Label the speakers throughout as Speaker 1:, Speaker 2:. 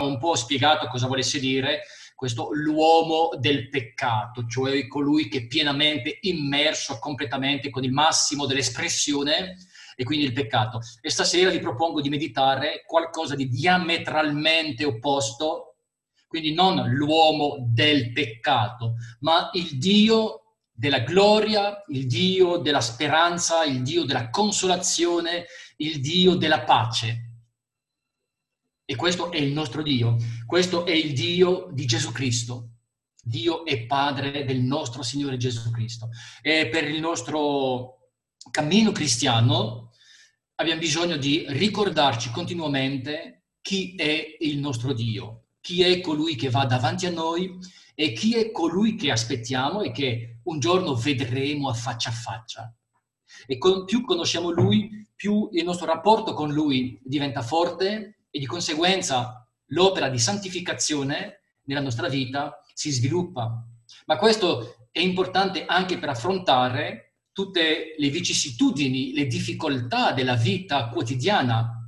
Speaker 1: un po' spiegato cosa volesse dire questo l'uomo del peccato, cioè colui che è pienamente immerso completamente con il massimo dell'espressione e quindi il peccato. E stasera vi propongo di meditare qualcosa di diametralmente opposto, quindi non l'uomo del peccato, ma il Dio della gloria, il Dio della speranza, il Dio della consolazione, il Dio della pace. E questo è il nostro Dio, questo è il Dio di Gesù Cristo. Dio è Padre del nostro Signore Gesù Cristo. E per il nostro cammino cristiano abbiamo bisogno di ricordarci continuamente chi è il nostro Dio, chi è colui che va davanti a noi e chi è colui che aspettiamo e che un giorno vedremo a faccia a faccia. E con, più conosciamo Lui, più il nostro rapporto con Lui diventa forte e di conseguenza l'opera di santificazione nella nostra vita si sviluppa. Ma questo è importante anche per affrontare tutte le vicissitudini, le difficoltà della vita quotidiana.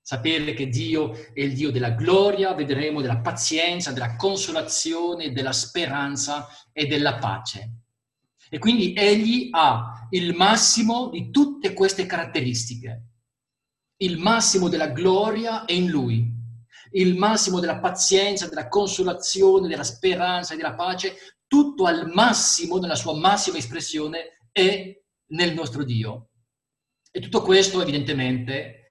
Speaker 1: Sapere che Dio è il Dio della gloria, vedremo della pazienza, della consolazione, della speranza e della pace. E quindi Egli ha il massimo di tutte queste caratteristiche. Il massimo della gloria è in Lui, il massimo della pazienza, della consolazione, della speranza e della pace, tutto al massimo, nella sua massima espressione, è nel nostro Dio. E tutto questo evidentemente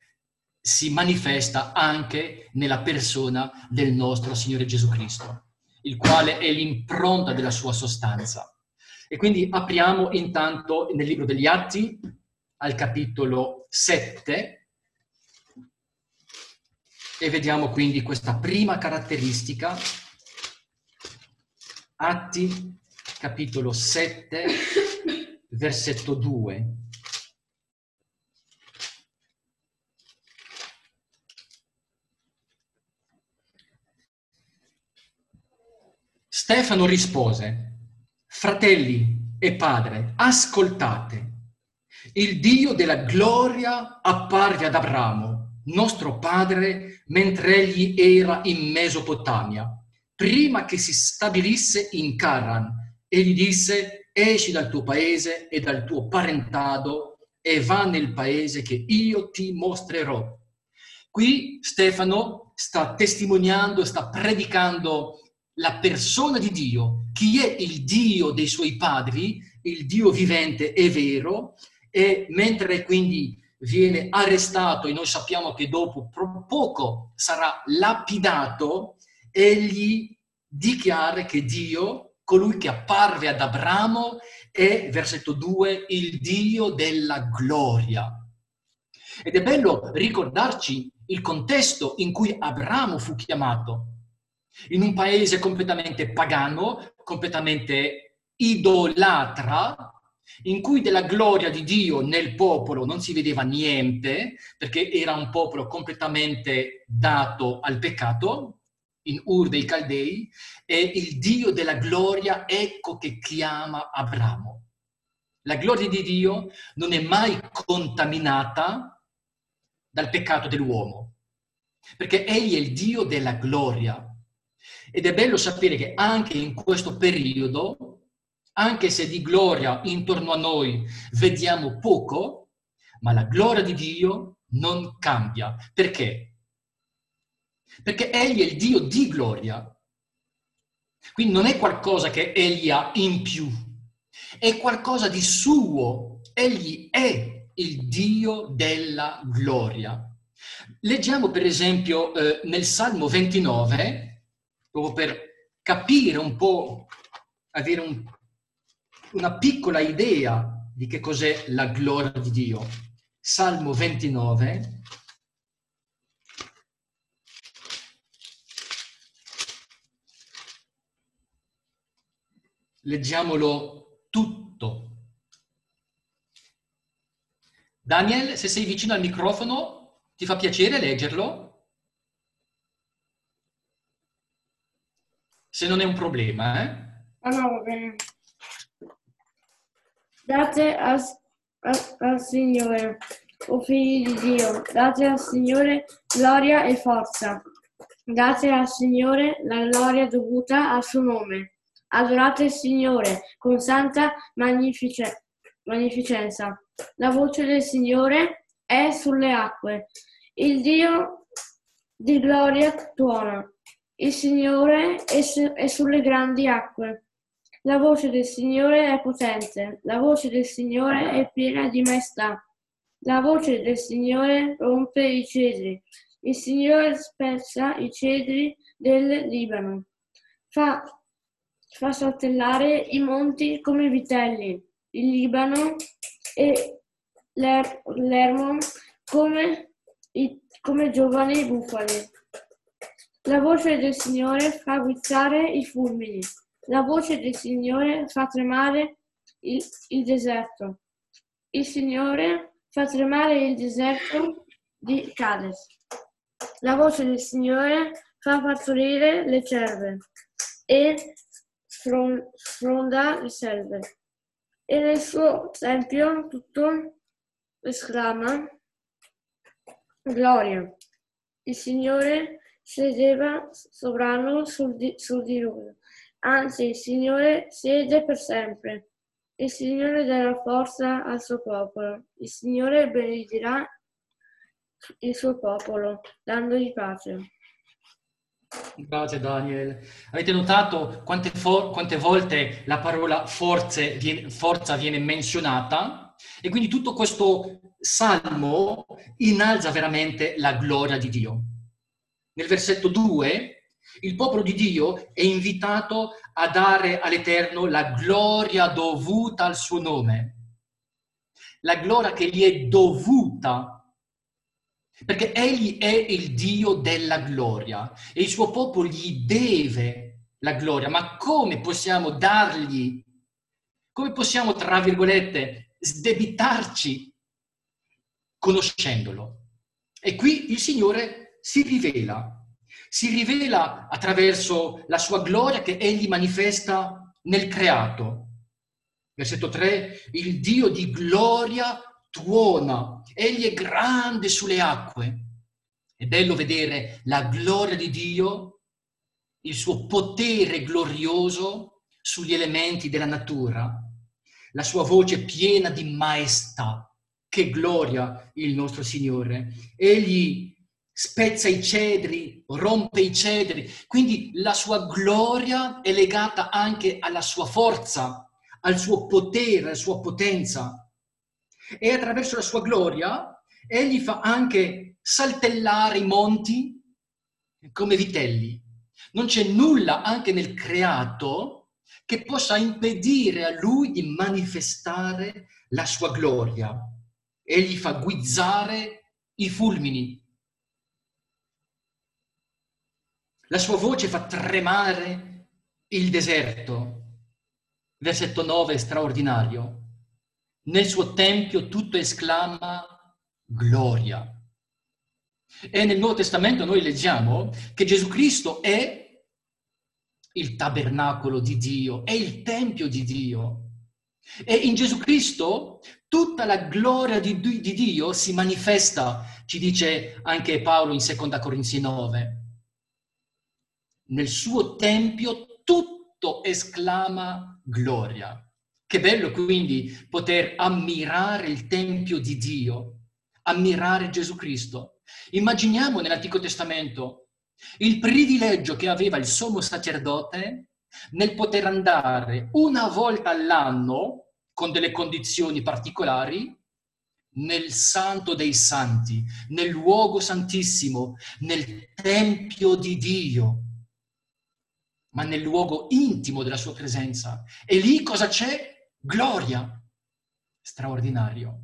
Speaker 1: si manifesta anche nella persona del nostro Signore Gesù Cristo, il quale è l'impronta della sua sostanza. E quindi apriamo intanto nel libro degli Atti al capitolo 7 e vediamo quindi questa prima caratteristica. Atti capitolo 7 versetto 2. Stefano rispose, fratelli e padre, ascoltate, il Dio della gloria apparve ad Abramo, nostro padre, mentre egli era in Mesopotamia, prima che si stabilisse in Caran, e gli disse, esci dal tuo paese e dal tuo parentado e va nel paese che io ti mostrerò. Qui Stefano sta testimoniando, sta predicando la persona di Dio, chi è il Dio dei suoi padri, il Dio vivente e vero, e mentre quindi viene arrestato e noi sappiamo che dopo poco sarà lapidato, egli dichiara che Dio, colui che apparve ad Abramo, è, versetto 2, il Dio della gloria. Ed è bello ricordarci il contesto in cui Abramo fu chiamato in un paese completamente pagano, completamente idolatra, in cui della gloria di Dio nel popolo non si vedeva niente, perché era un popolo completamente dato al peccato, in Ur dei Caldei, e il Dio della gloria ecco che chiama Abramo. La gloria di Dio non è mai contaminata dal peccato dell'uomo, perché Egli è il Dio della gloria. Ed è bello sapere che anche in questo periodo, anche se di gloria intorno a noi vediamo poco, ma la gloria di Dio non cambia. Perché? Perché Egli è il Dio di gloria. Quindi non è qualcosa che Egli ha in più, è qualcosa di suo. Egli è il Dio della gloria. Leggiamo per esempio eh, nel Salmo 29, proprio per capire un po', avere un, una piccola idea di che cos'è la gloria di Dio. Salmo 29. Leggiamolo tutto. Daniel, se sei vicino al microfono, ti fa piacere leggerlo? se non è un problema. Eh?
Speaker 2: Ah no, va bene. Date al, al, al Signore, o figli di Dio, date al Signore gloria e forza. Date al Signore la gloria dovuta al suo nome. Adorate il Signore con santa magnifice- magnificenza. La voce del Signore è sulle acque. Il Dio di gloria tuona. Il Signore è, su- è sulle grandi acque. La voce del Signore è potente. La voce del Signore è piena di maestà. La voce del Signore rompe i cedri. Il Signore spezza i cedri del Libano. Fa, fa saltellare i monti come vitelli. Il Libano e l'Er- l'Ermon come, i- come giovani bufali. La voce del Signore fa guizzare i fulmini. La voce del Signore fa tremare il, il deserto. Il Signore fa tremare il deserto di Cades. La voce del Signore fa partorire le cerve e sfron- sfronda le selve. E nel suo tempio tutto esclama Gloria. Il Signore sedeva sovrano sul, di- sul diluvio. Anzi, il Signore siede per sempre. Il Signore darà forza al suo popolo. Il Signore benedirà il suo popolo, dandogli pace.
Speaker 1: Grazie Daniel. Avete notato quante, fo- quante volte la parola viene- forza viene menzionata? E quindi tutto questo salmo innalza veramente la gloria di Dio. Nel versetto 2 il popolo di Dio è invitato a dare all'Eterno la gloria dovuta al suo nome, la gloria che gli è dovuta perché egli è il Dio della gloria e il suo popolo gli deve la gloria. Ma come possiamo dargli, come possiamo, tra virgolette, sdebitarci conoscendolo? E qui il Signore si rivela, si rivela attraverso la sua gloria che egli manifesta nel creato. Versetto 3, il Dio di gloria tuona, egli è grande sulle acque. È bello vedere la gloria di Dio, il suo potere glorioso sugli elementi della natura, la sua voce piena di maestà. Che gloria il nostro Signore. Egli spezza i cedri, rompe i cedri, quindi la sua gloria è legata anche alla sua forza, al suo potere, alla sua potenza e attraverso la sua gloria egli fa anche saltellare i monti come vitelli. Non c'è nulla anche nel creato che possa impedire a lui di manifestare la sua gloria. Egli fa guizzare i fulmini. La sua voce fa tremare il deserto. Versetto 9 straordinario. Nel suo tempio tutto esclama gloria. E nel Nuovo Testamento noi leggiamo che Gesù Cristo è il tabernacolo di Dio, è il tempio di Dio. E in Gesù Cristo tutta la gloria di, di Dio si manifesta, ci dice anche Paolo in Seconda Corinzi 9. Nel suo tempio tutto esclama gloria. Che bello quindi poter ammirare il Tempio di Dio, ammirare Gesù Cristo. Immaginiamo nell'Antico Testamento il privilegio che aveva il sommo sacerdote nel poter andare una volta all'anno, con delle condizioni particolari, nel santo dei santi, nel luogo santissimo, nel Tempio di Dio, ma nel luogo intimo della sua presenza. E lì cosa c'è? gloria, straordinario.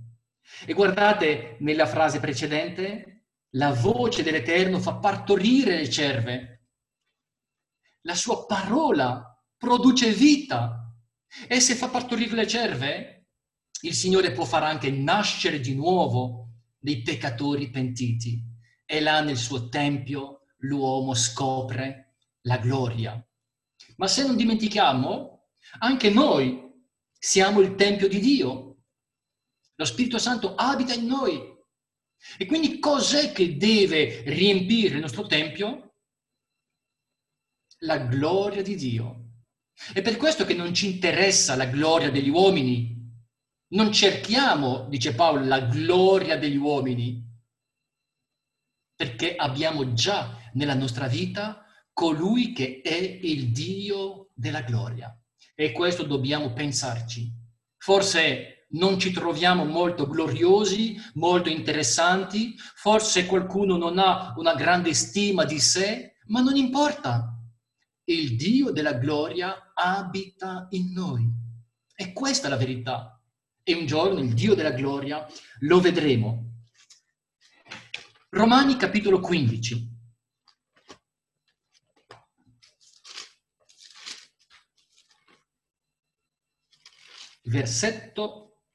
Speaker 1: E guardate nella frase precedente, la voce dell'Eterno fa partorire le cerve. La sua parola produce vita. E se fa partorire le cerve, il Signore può far anche nascere di nuovo dei peccatori pentiti. E là nel suo tempio l'uomo scopre la gloria. Ma se non dimentichiamo, anche noi siamo il Tempio di Dio. Lo Spirito Santo abita in noi. E quindi cos'è che deve riempire il nostro Tempio? la gloria di Dio. È per questo che non ci interessa la gloria degli uomini. Non cerchiamo, dice Paolo, la gloria degli uomini, perché abbiamo già nella nostra vita colui che è il Dio della gloria. E questo dobbiamo pensarci. Forse non ci troviamo molto gloriosi, molto interessanti, forse qualcuno non ha una grande stima di sé, ma non importa. Il Dio della gloria abita in noi. E questa è la verità. E un giorno il Dio della gloria lo vedremo. Romani capitolo 15. Versetto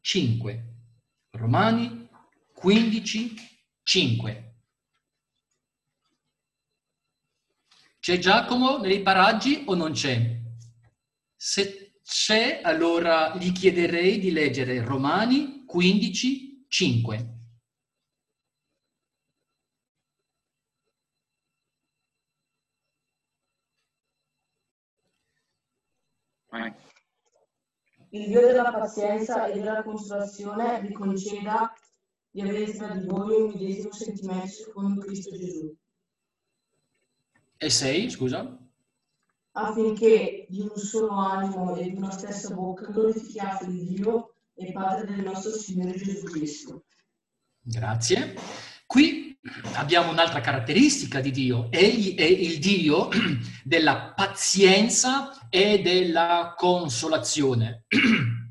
Speaker 1: 5. Romani 15, 5. C'è Giacomo nei paraggi o non c'è? Se c'è, allora gli chiederei di leggere Romani 15, 5.
Speaker 3: Il Dio della pazienza e della consolazione vi conceda di avere tra di voi un medesimo sentimento secondo Cristo Gesù.
Speaker 1: E sei, scusa?
Speaker 3: Affinché di un solo animo e di una stessa bocca glorifichiate il Dio e Padre del nostro Signore Gesù Cristo.
Speaker 1: Grazie. Qui abbiamo un'altra caratteristica di Dio. Egli è il Dio della pazienza e della consolazione.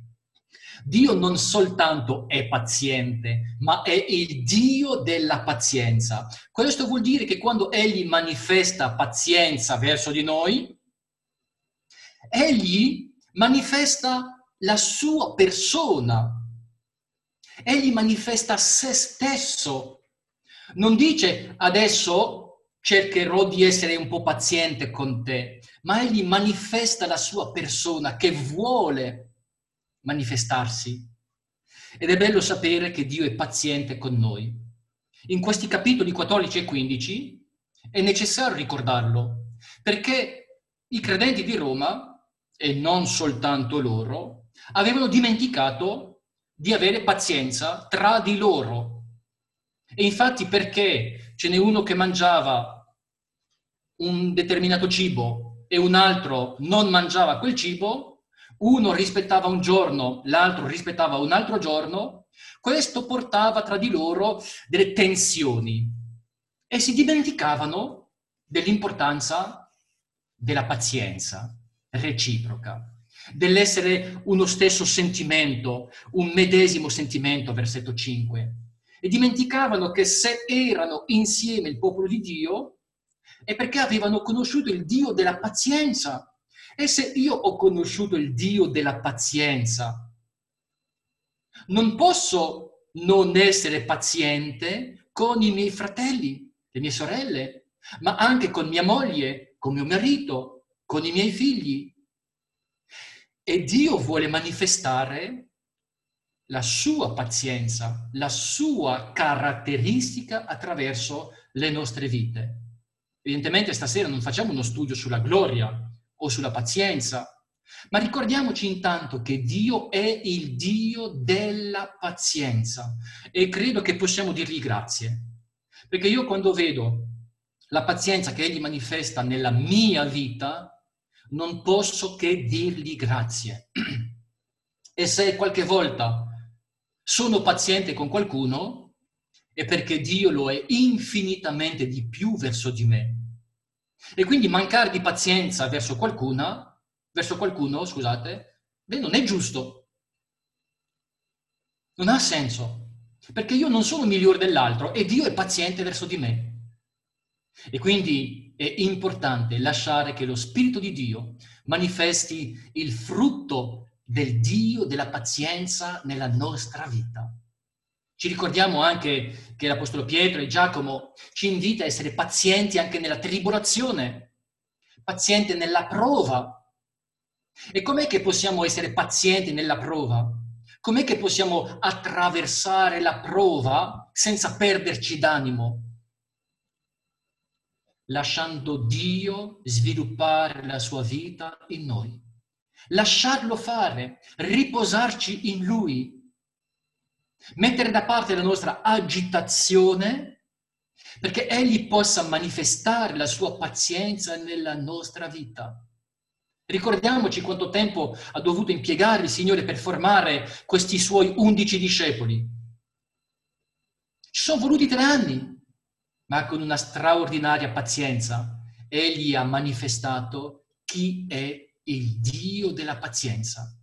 Speaker 1: Dio non soltanto è paziente, ma è il Dio della pazienza. Questo vuol dire che quando Egli manifesta pazienza verso di noi, Egli manifesta la sua persona, Egli manifesta se stesso. Non dice adesso cercherò di essere un po' paziente con te, ma Egli manifesta la sua persona che vuole manifestarsi. Ed è bello sapere che Dio è paziente con noi. In questi capitoli 14 e 15 è necessario ricordarlo, perché i credenti di Roma, e non soltanto loro, avevano dimenticato di avere pazienza tra di loro. E infatti perché ce n'è uno che mangiava un determinato cibo e un altro non mangiava quel cibo, uno rispettava un giorno, l'altro rispettava un altro giorno, questo portava tra di loro delle tensioni e si dimenticavano dell'importanza della pazienza reciproca, dell'essere uno stesso sentimento, un medesimo sentimento, versetto 5. E dimenticavano che se erano insieme il popolo di Dio è perché avevano conosciuto il Dio della pazienza e se io ho conosciuto il Dio della pazienza, non posso non essere paziente con i miei fratelli, le mie sorelle, ma anche con mia moglie, con mio marito, con i miei figli. E Dio vuole manifestare la sua pazienza, la sua caratteristica attraverso le nostre vite. Evidentemente stasera non facciamo uno studio sulla gloria, o sulla pazienza, ma ricordiamoci intanto che Dio è il Dio della pazienza e credo che possiamo dirgli grazie. Perché io quando vedo la pazienza che Egli manifesta nella mia vita, non posso che dirgli grazie. E se qualche volta sono paziente con qualcuno, è perché Dio lo è infinitamente di più verso di me. E quindi mancare di pazienza verso qualcuna, verso qualcuno, scusate, beh, non è giusto. Non ha senso. Perché io non sono migliore dell'altro e Dio è paziente verso di me. E quindi è importante lasciare che lo Spirito di Dio manifesti il frutto del Dio della pazienza nella nostra vita. Ci ricordiamo anche che l'Apostolo Pietro e Giacomo ci invita a essere pazienti anche nella tribolazione, pazienti nella prova. E com'è che possiamo essere pazienti nella prova? Com'è che possiamo attraversare la prova senza perderci d'animo? lasciando Dio sviluppare la sua vita in noi. Lasciarlo fare, riposarci in Lui, mettere da parte la nostra agitazione perché Egli possa manifestare la sua pazienza nella nostra vita. Ricordiamoci quanto tempo ha dovuto impiegare il Signore per formare questi suoi undici discepoli. Ci sono voluti tre anni, ma con una straordinaria pazienza egli ha manifestato chi è il Dio della pazienza.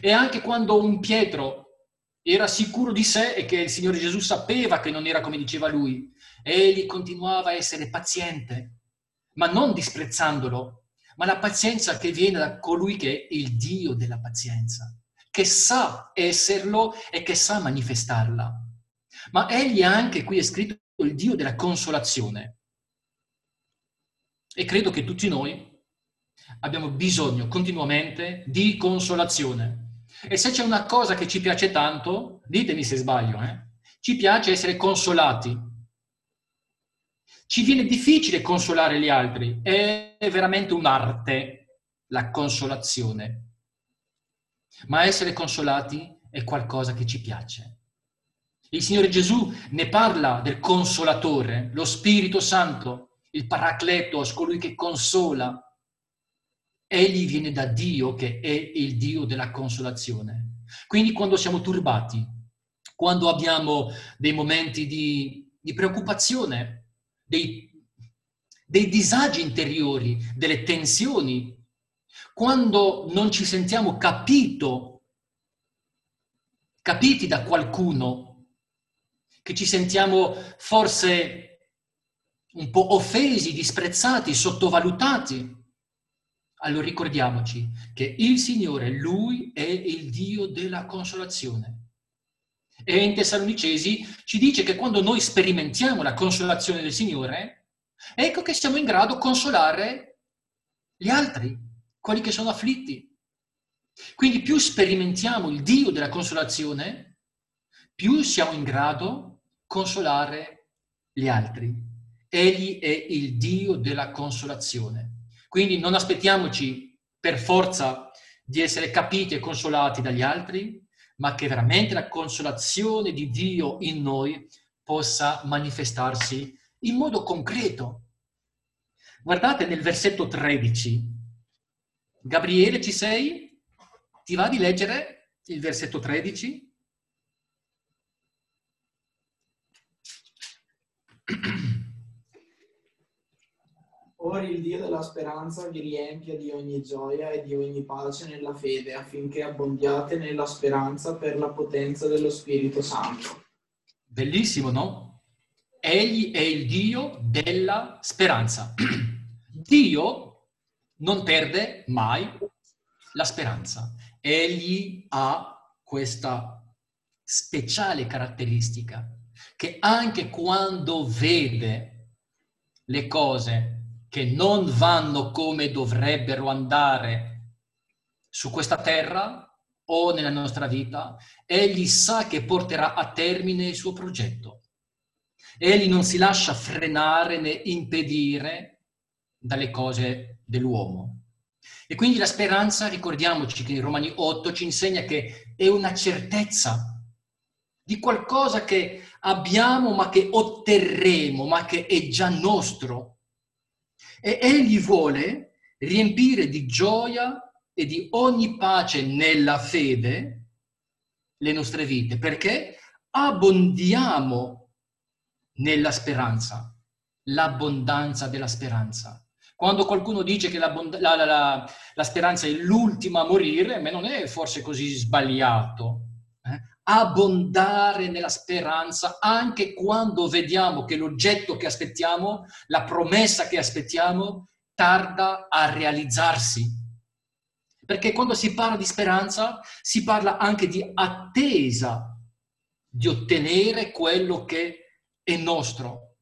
Speaker 1: E anche quando un Pietro era sicuro di sé e che il Signore Gesù sapeva che non era come diceva lui, egli continuava a essere paziente, ma non disprezzandolo, ma la pazienza che viene da colui che è il Dio della pazienza, che sa esserlo e che sa manifestarla. Ma egli anche qui è scritto il Dio della consolazione. E credo che tutti noi abbiamo bisogno continuamente di consolazione. E se c'è una cosa che ci piace tanto, ditemi se sbaglio, eh? ci piace essere consolati. Ci viene difficile consolare gli altri, è veramente un'arte la consolazione. Ma essere consolati è qualcosa che ci piace. Il Signore Gesù ne parla del consolatore, lo Spirito Santo, il Paracletos, colui che consola. Egli viene da Dio che è il Dio della consolazione. Quindi quando siamo turbati, quando abbiamo dei momenti di, di preoccupazione, dei, dei disagi interiori, delle tensioni, quando non ci sentiamo capito, capiti da qualcuno, che ci sentiamo forse un po' offesi, disprezzati, sottovalutati. Allora ricordiamoci che il Signore, Lui è il Dio della consolazione. E in Tessalonicesi ci dice che quando noi sperimentiamo la consolazione del Signore, ecco che siamo in grado di consolare gli altri, quelli che sono afflitti. Quindi più sperimentiamo il Dio della consolazione, più siamo in grado consolare gli altri. Egli è il Dio della consolazione. Quindi non aspettiamoci per forza di essere capiti e consolati dagli altri, ma che veramente la consolazione di Dio in noi possa manifestarsi in modo concreto. Guardate nel versetto 13. Gabriele, ci sei? Ti va di leggere il versetto 13?
Speaker 4: Ora il Dio della speranza vi riempia di ogni gioia e di ogni pace nella fede, affinché abbondiate nella speranza per la potenza dello Spirito Santo.
Speaker 1: Bellissimo, no? Egli è il Dio della speranza. Dio non perde mai la speranza. Egli ha questa speciale caratteristica che anche quando vede le cose che non vanno come dovrebbero andare su questa terra o nella nostra vita, egli sa che porterà a termine il suo progetto. Egli non si lascia frenare né impedire dalle cose dell'uomo. E quindi la speranza, ricordiamoci che in Romani 8 ci insegna che è una certezza di qualcosa che abbiamo ma che otterremo, ma che è già nostro. E Egli vuole riempire di gioia e di ogni pace nella fede le nostre vite, perché abbondiamo nella speranza, l'abbondanza della speranza. Quando qualcuno dice che la, la, la, la speranza è l'ultima a morire, a me non è forse così sbagliato abbondare nella speranza anche quando vediamo che l'oggetto che aspettiamo, la promessa che aspettiamo, tarda a realizzarsi. Perché quando si parla di speranza si parla anche di attesa di ottenere quello che è nostro,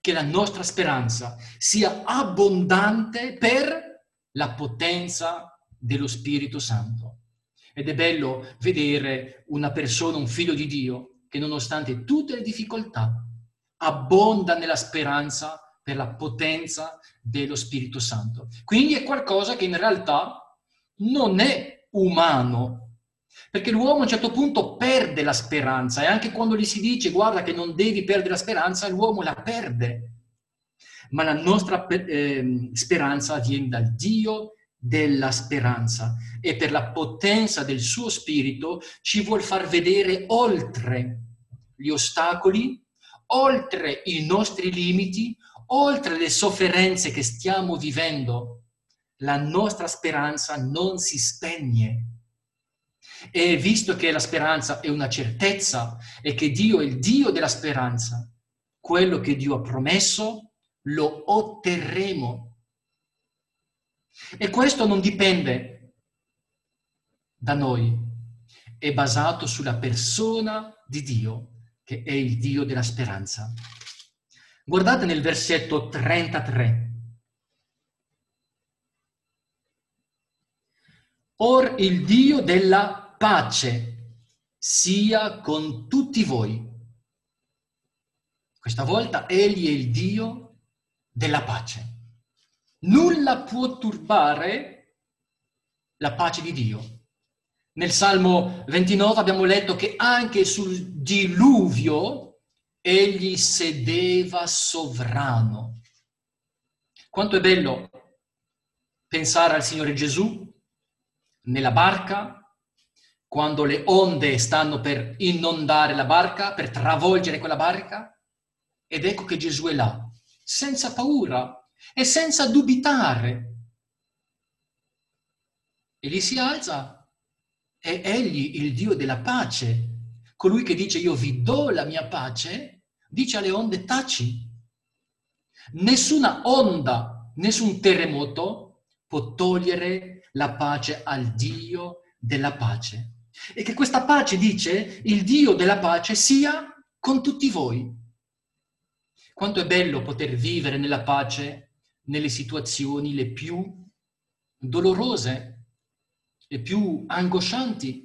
Speaker 1: che la nostra speranza sia abbondante per la potenza dello Spirito Santo. Ed è bello vedere una persona, un figlio di Dio, che nonostante tutte le difficoltà abbonda nella speranza per la potenza dello Spirito Santo. Quindi è qualcosa che in realtà non è umano, perché l'uomo a un certo punto perde la speranza e anche quando gli si dice guarda che non devi perdere la speranza, l'uomo la perde. Ma la nostra eh, speranza viene dal Dio della speranza e per la potenza del suo spirito ci vuol far vedere oltre gli ostacoli, oltre i nostri limiti, oltre le sofferenze che stiamo vivendo, la nostra speranza non si spegne. E visto che la speranza è una certezza e che Dio è il Dio della speranza, quello che Dio ha promesso lo otterremo. E questo non dipende da noi, è basato sulla persona di Dio, che è il Dio della speranza. Guardate nel versetto 33. Or il Dio della pace sia con tutti voi. Questa volta Egli è il Dio della pace. Nulla può turbare la pace di Dio. Nel Salmo 29 abbiamo letto che anche sul diluvio egli sedeva sovrano. Quanto è bello pensare al Signore Gesù nella barca, quando le onde stanno per inondare la barca, per travolgere quella barca, ed ecco che Gesù è là, senza paura e senza dubitare. E gli si alza, è egli il Dio della pace, colui che dice io vi do la mia pace, dice alle onde taci. Nessuna onda, nessun terremoto può togliere la pace al Dio della pace. E che questa pace, dice, il Dio della pace sia con tutti voi. Quanto è bello poter vivere nella pace nelle situazioni le più dolorose, le più angoscianti.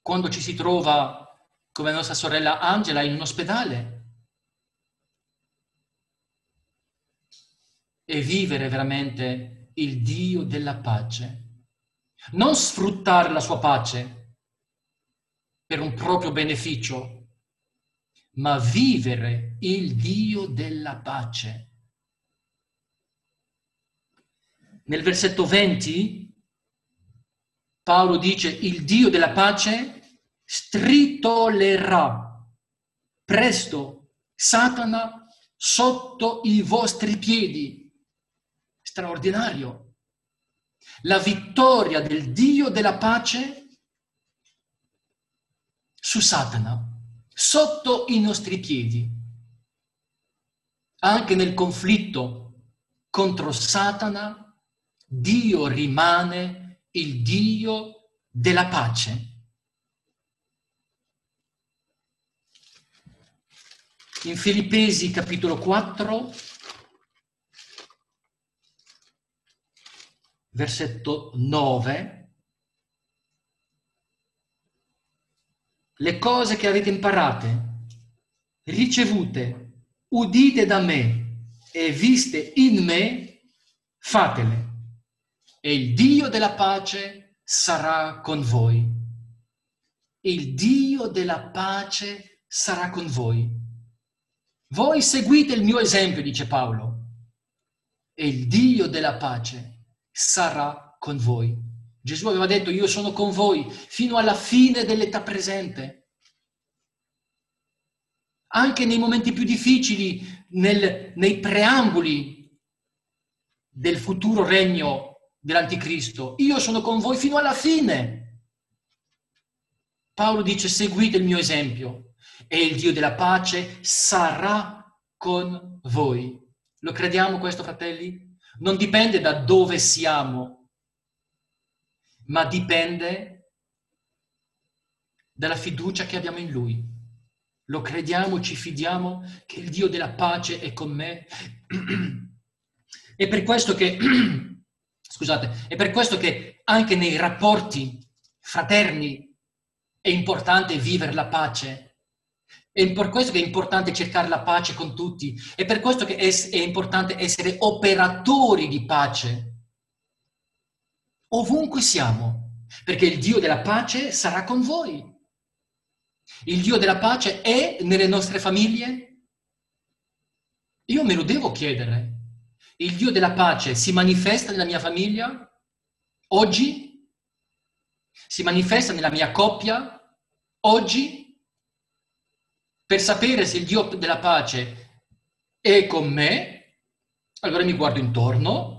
Speaker 1: Quando ci si trova come nostra sorella Angela in un ospedale. E vivere veramente il Dio della pace. Non sfruttare la sua pace per un proprio beneficio, ma vivere il Dio della pace. Nel versetto 20 Paolo dice il Dio della pace stritolerà presto Satana sotto i vostri piedi. Straordinario. La vittoria del Dio della pace su Satana, sotto i nostri piedi. Anche nel conflitto contro Satana, Dio rimane il Dio della pace. in Filippesi capitolo 4, versetto 9, le cose che avete imparate, ricevute, udite da me e viste in me, fatele. E il Dio della pace sarà con voi. Il Dio della pace sarà con voi. Voi seguite il mio esempio, dice Paolo, e il Dio della pace sarà con voi. Gesù aveva detto, io sono con voi fino alla fine dell'età presente. Anche nei momenti più difficili, nel, nei preamboli del futuro regno dell'Anticristo, io sono con voi fino alla fine. Paolo dice, seguite il mio esempio e il Dio della pace sarà con voi. Lo crediamo questo, fratelli? Non dipende da dove siamo, ma dipende dalla fiducia che abbiamo in Lui. Lo crediamo, ci fidiamo che il Dio della pace è con me. È per questo che, scusate, è per questo che anche nei rapporti fraterni è importante vivere la pace È per questo che è importante cercare la pace con tutti, è per questo che è, importante essere operatori di pace. Ovunque siamo, perché il Dio della pace sarà con voi. Il Dio della pace è nelle nostre famiglie? Io me lo devo chiedere. Il Dio della pace si manifesta nella mia famiglia? Oggi? Si manifesta nella mia coppia? Oggi? Per sapere se il Dio della pace è con me, allora mi guardo intorno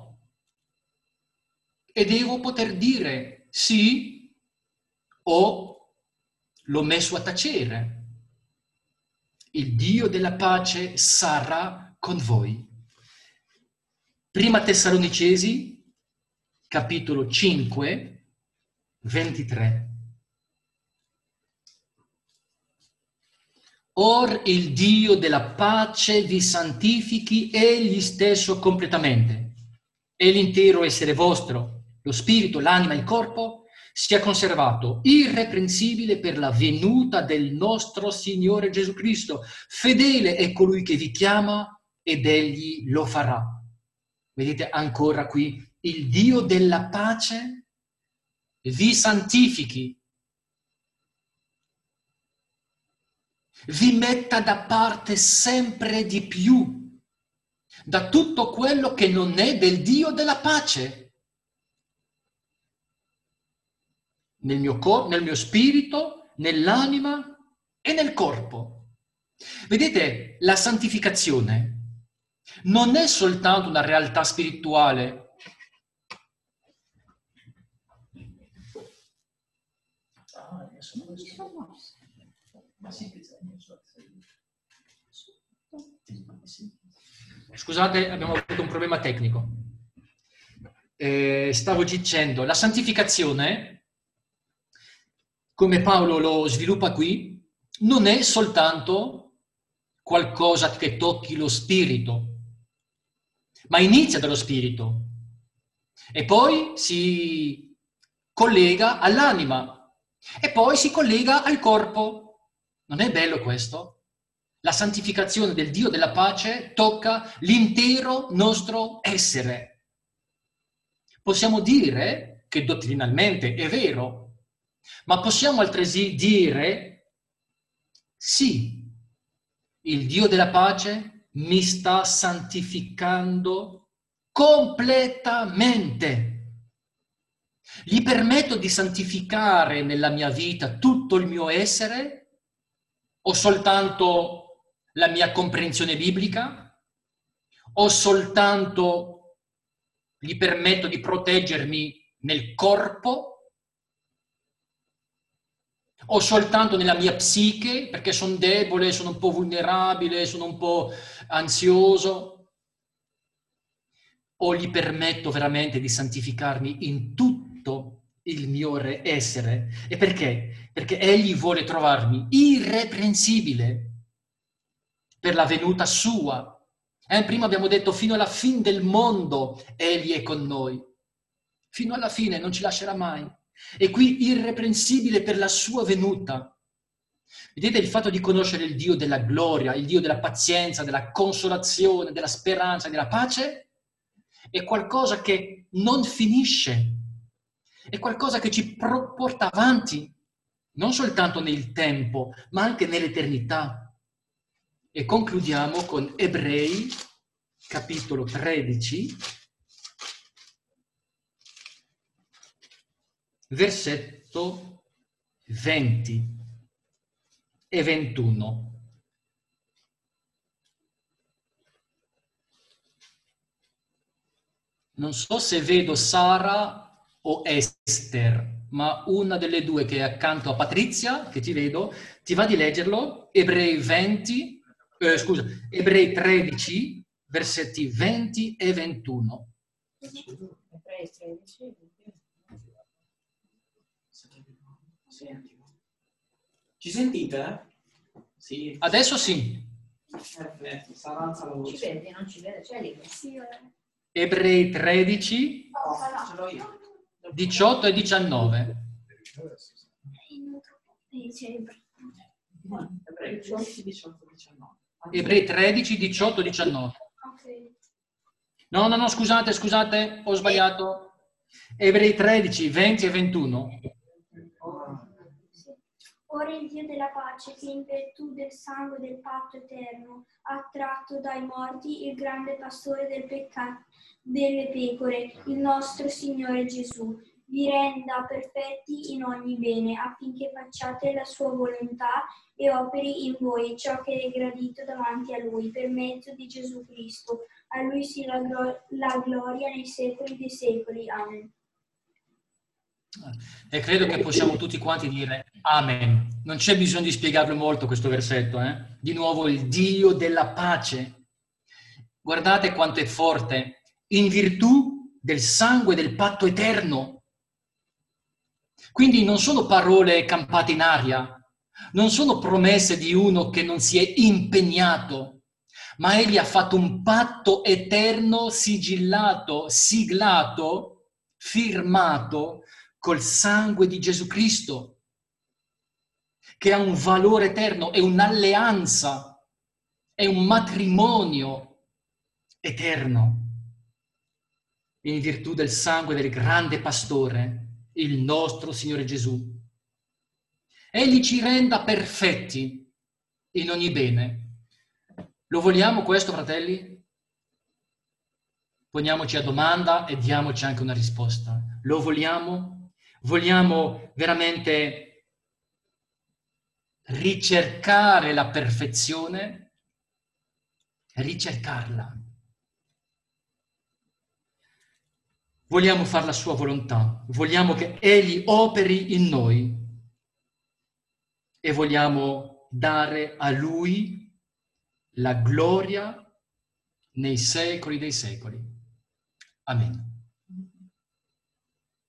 Speaker 1: e devo poter dire sì o l'ho messo a tacere. Il Dio della pace sarà con voi. Prima Tessalonicesi, capitolo 5, 23. Or il Dio della pace vi santifichi egli stesso completamente, e l'intero essere vostro, lo spirito, l'anima il corpo, sia conservato irreprensibile per la venuta del nostro Signore Gesù Cristo. Fedele è colui che vi chiama ed egli lo farà. Vedete ancora qui, il Dio della pace vi santifichi vi metta da parte sempre di più da tutto quello che non è del Dio della pace. Nel mio, cor- nel mio spirito, nell'anima e nel corpo. Vedete, la santificazione non è soltanto una realtà spirituale. Scusate, abbiamo avuto un problema tecnico. Eh, stavo dicendo, la santificazione, come Paolo lo sviluppa qui, non è soltanto qualcosa che tocchi lo spirito, ma inizia dallo spirito e poi si collega all'anima e poi si collega al corpo. Non è bello questo? La santificazione del Dio della pace tocca l'intero nostro essere. Possiamo dire che dottrinalmente è vero, ma possiamo altresì dire sì, il Dio della pace mi sta santificando completamente. Gli permetto di santificare nella mia vita tutto il mio essere o soltanto la mia comprensione biblica o soltanto gli permetto di proteggermi nel corpo o soltanto nella mia psiche perché sono debole, sono un po' vulnerabile, sono un po' ansioso o gli permetto veramente di santificarmi in tutto il mio essere. E perché? Perché egli vuole trovarmi irreprensibile per la venuta sua. Eh, prima abbiamo detto fino alla fine del mondo egli è con noi. Fino alla fine non ci lascerà mai. E qui irreprensibile per la sua venuta. Vedete il fatto di conoscere il Dio della gloria, il Dio della pazienza, della consolazione, della speranza, della pace, è qualcosa che non finisce, è qualcosa che ci porta avanti, non soltanto nel tempo, ma anche nell'eternità. E concludiamo con Ebrei, capitolo 13, versetto 20 e 21. Non so se vedo Sara o Esther, ma una delle due che è accanto a Patrizia, che ti vedo, ti va di leggerlo, Ebrei 20, eh, scusa, Ebrei 13, versetti 20 e 21. Ebrei 13.
Speaker 4: Ci sentite? Sì.
Speaker 1: Adesso sì.
Speaker 4: Perfetto, sarà alza la voce.
Speaker 5: Ci vedi, non ci vede, c'è lì. Sì,
Speaker 1: Ebrei 13, 18 e 19.
Speaker 4: Ebrei 13, 18, 19.
Speaker 1: Ebrei 13, 18, 19.
Speaker 2: Ok.
Speaker 1: No, no, no, scusate, scusate, ho sbagliato. Ebrei 13, 20 e 21.
Speaker 6: Ora il Dio della pace, che in virtù del sangue del patto eterno ha tratto dai morti il grande pastore del peccato delle pecore, il nostro Signore Gesù, vi renda perfetti in ogni bene, affinché facciate la sua volontà e operi in voi ciò che è gradito davanti a Lui, per mezzo di Gesù Cristo. A Lui sia la, glo- la gloria nei secoli dei secoli. Amen.
Speaker 1: E credo che possiamo tutti quanti dire Amen. Non c'è bisogno di spiegarlo molto questo versetto. Eh? Di nuovo il Dio della pace. Guardate quanto è forte. In virtù del sangue del patto eterno. Quindi non sono parole campate in aria, non sono promesse di uno che non si è impegnato, ma egli ha fatto un patto eterno, sigillato, siglato, firmato col sangue di Gesù Cristo, che ha un valore eterno, è un'alleanza, è un matrimonio eterno, in virtù del sangue del grande pastore, il nostro Signore Gesù. Egli ci renda perfetti in ogni bene. Lo vogliamo questo, fratelli? Poniamoci a domanda e diamoci anche una risposta. Lo vogliamo? Vogliamo veramente ricercare la perfezione? Ricercarla. Vogliamo fare la sua volontà, vogliamo che Egli operi in noi e vogliamo dare a Lui la gloria nei secoli dei secoli. Amen.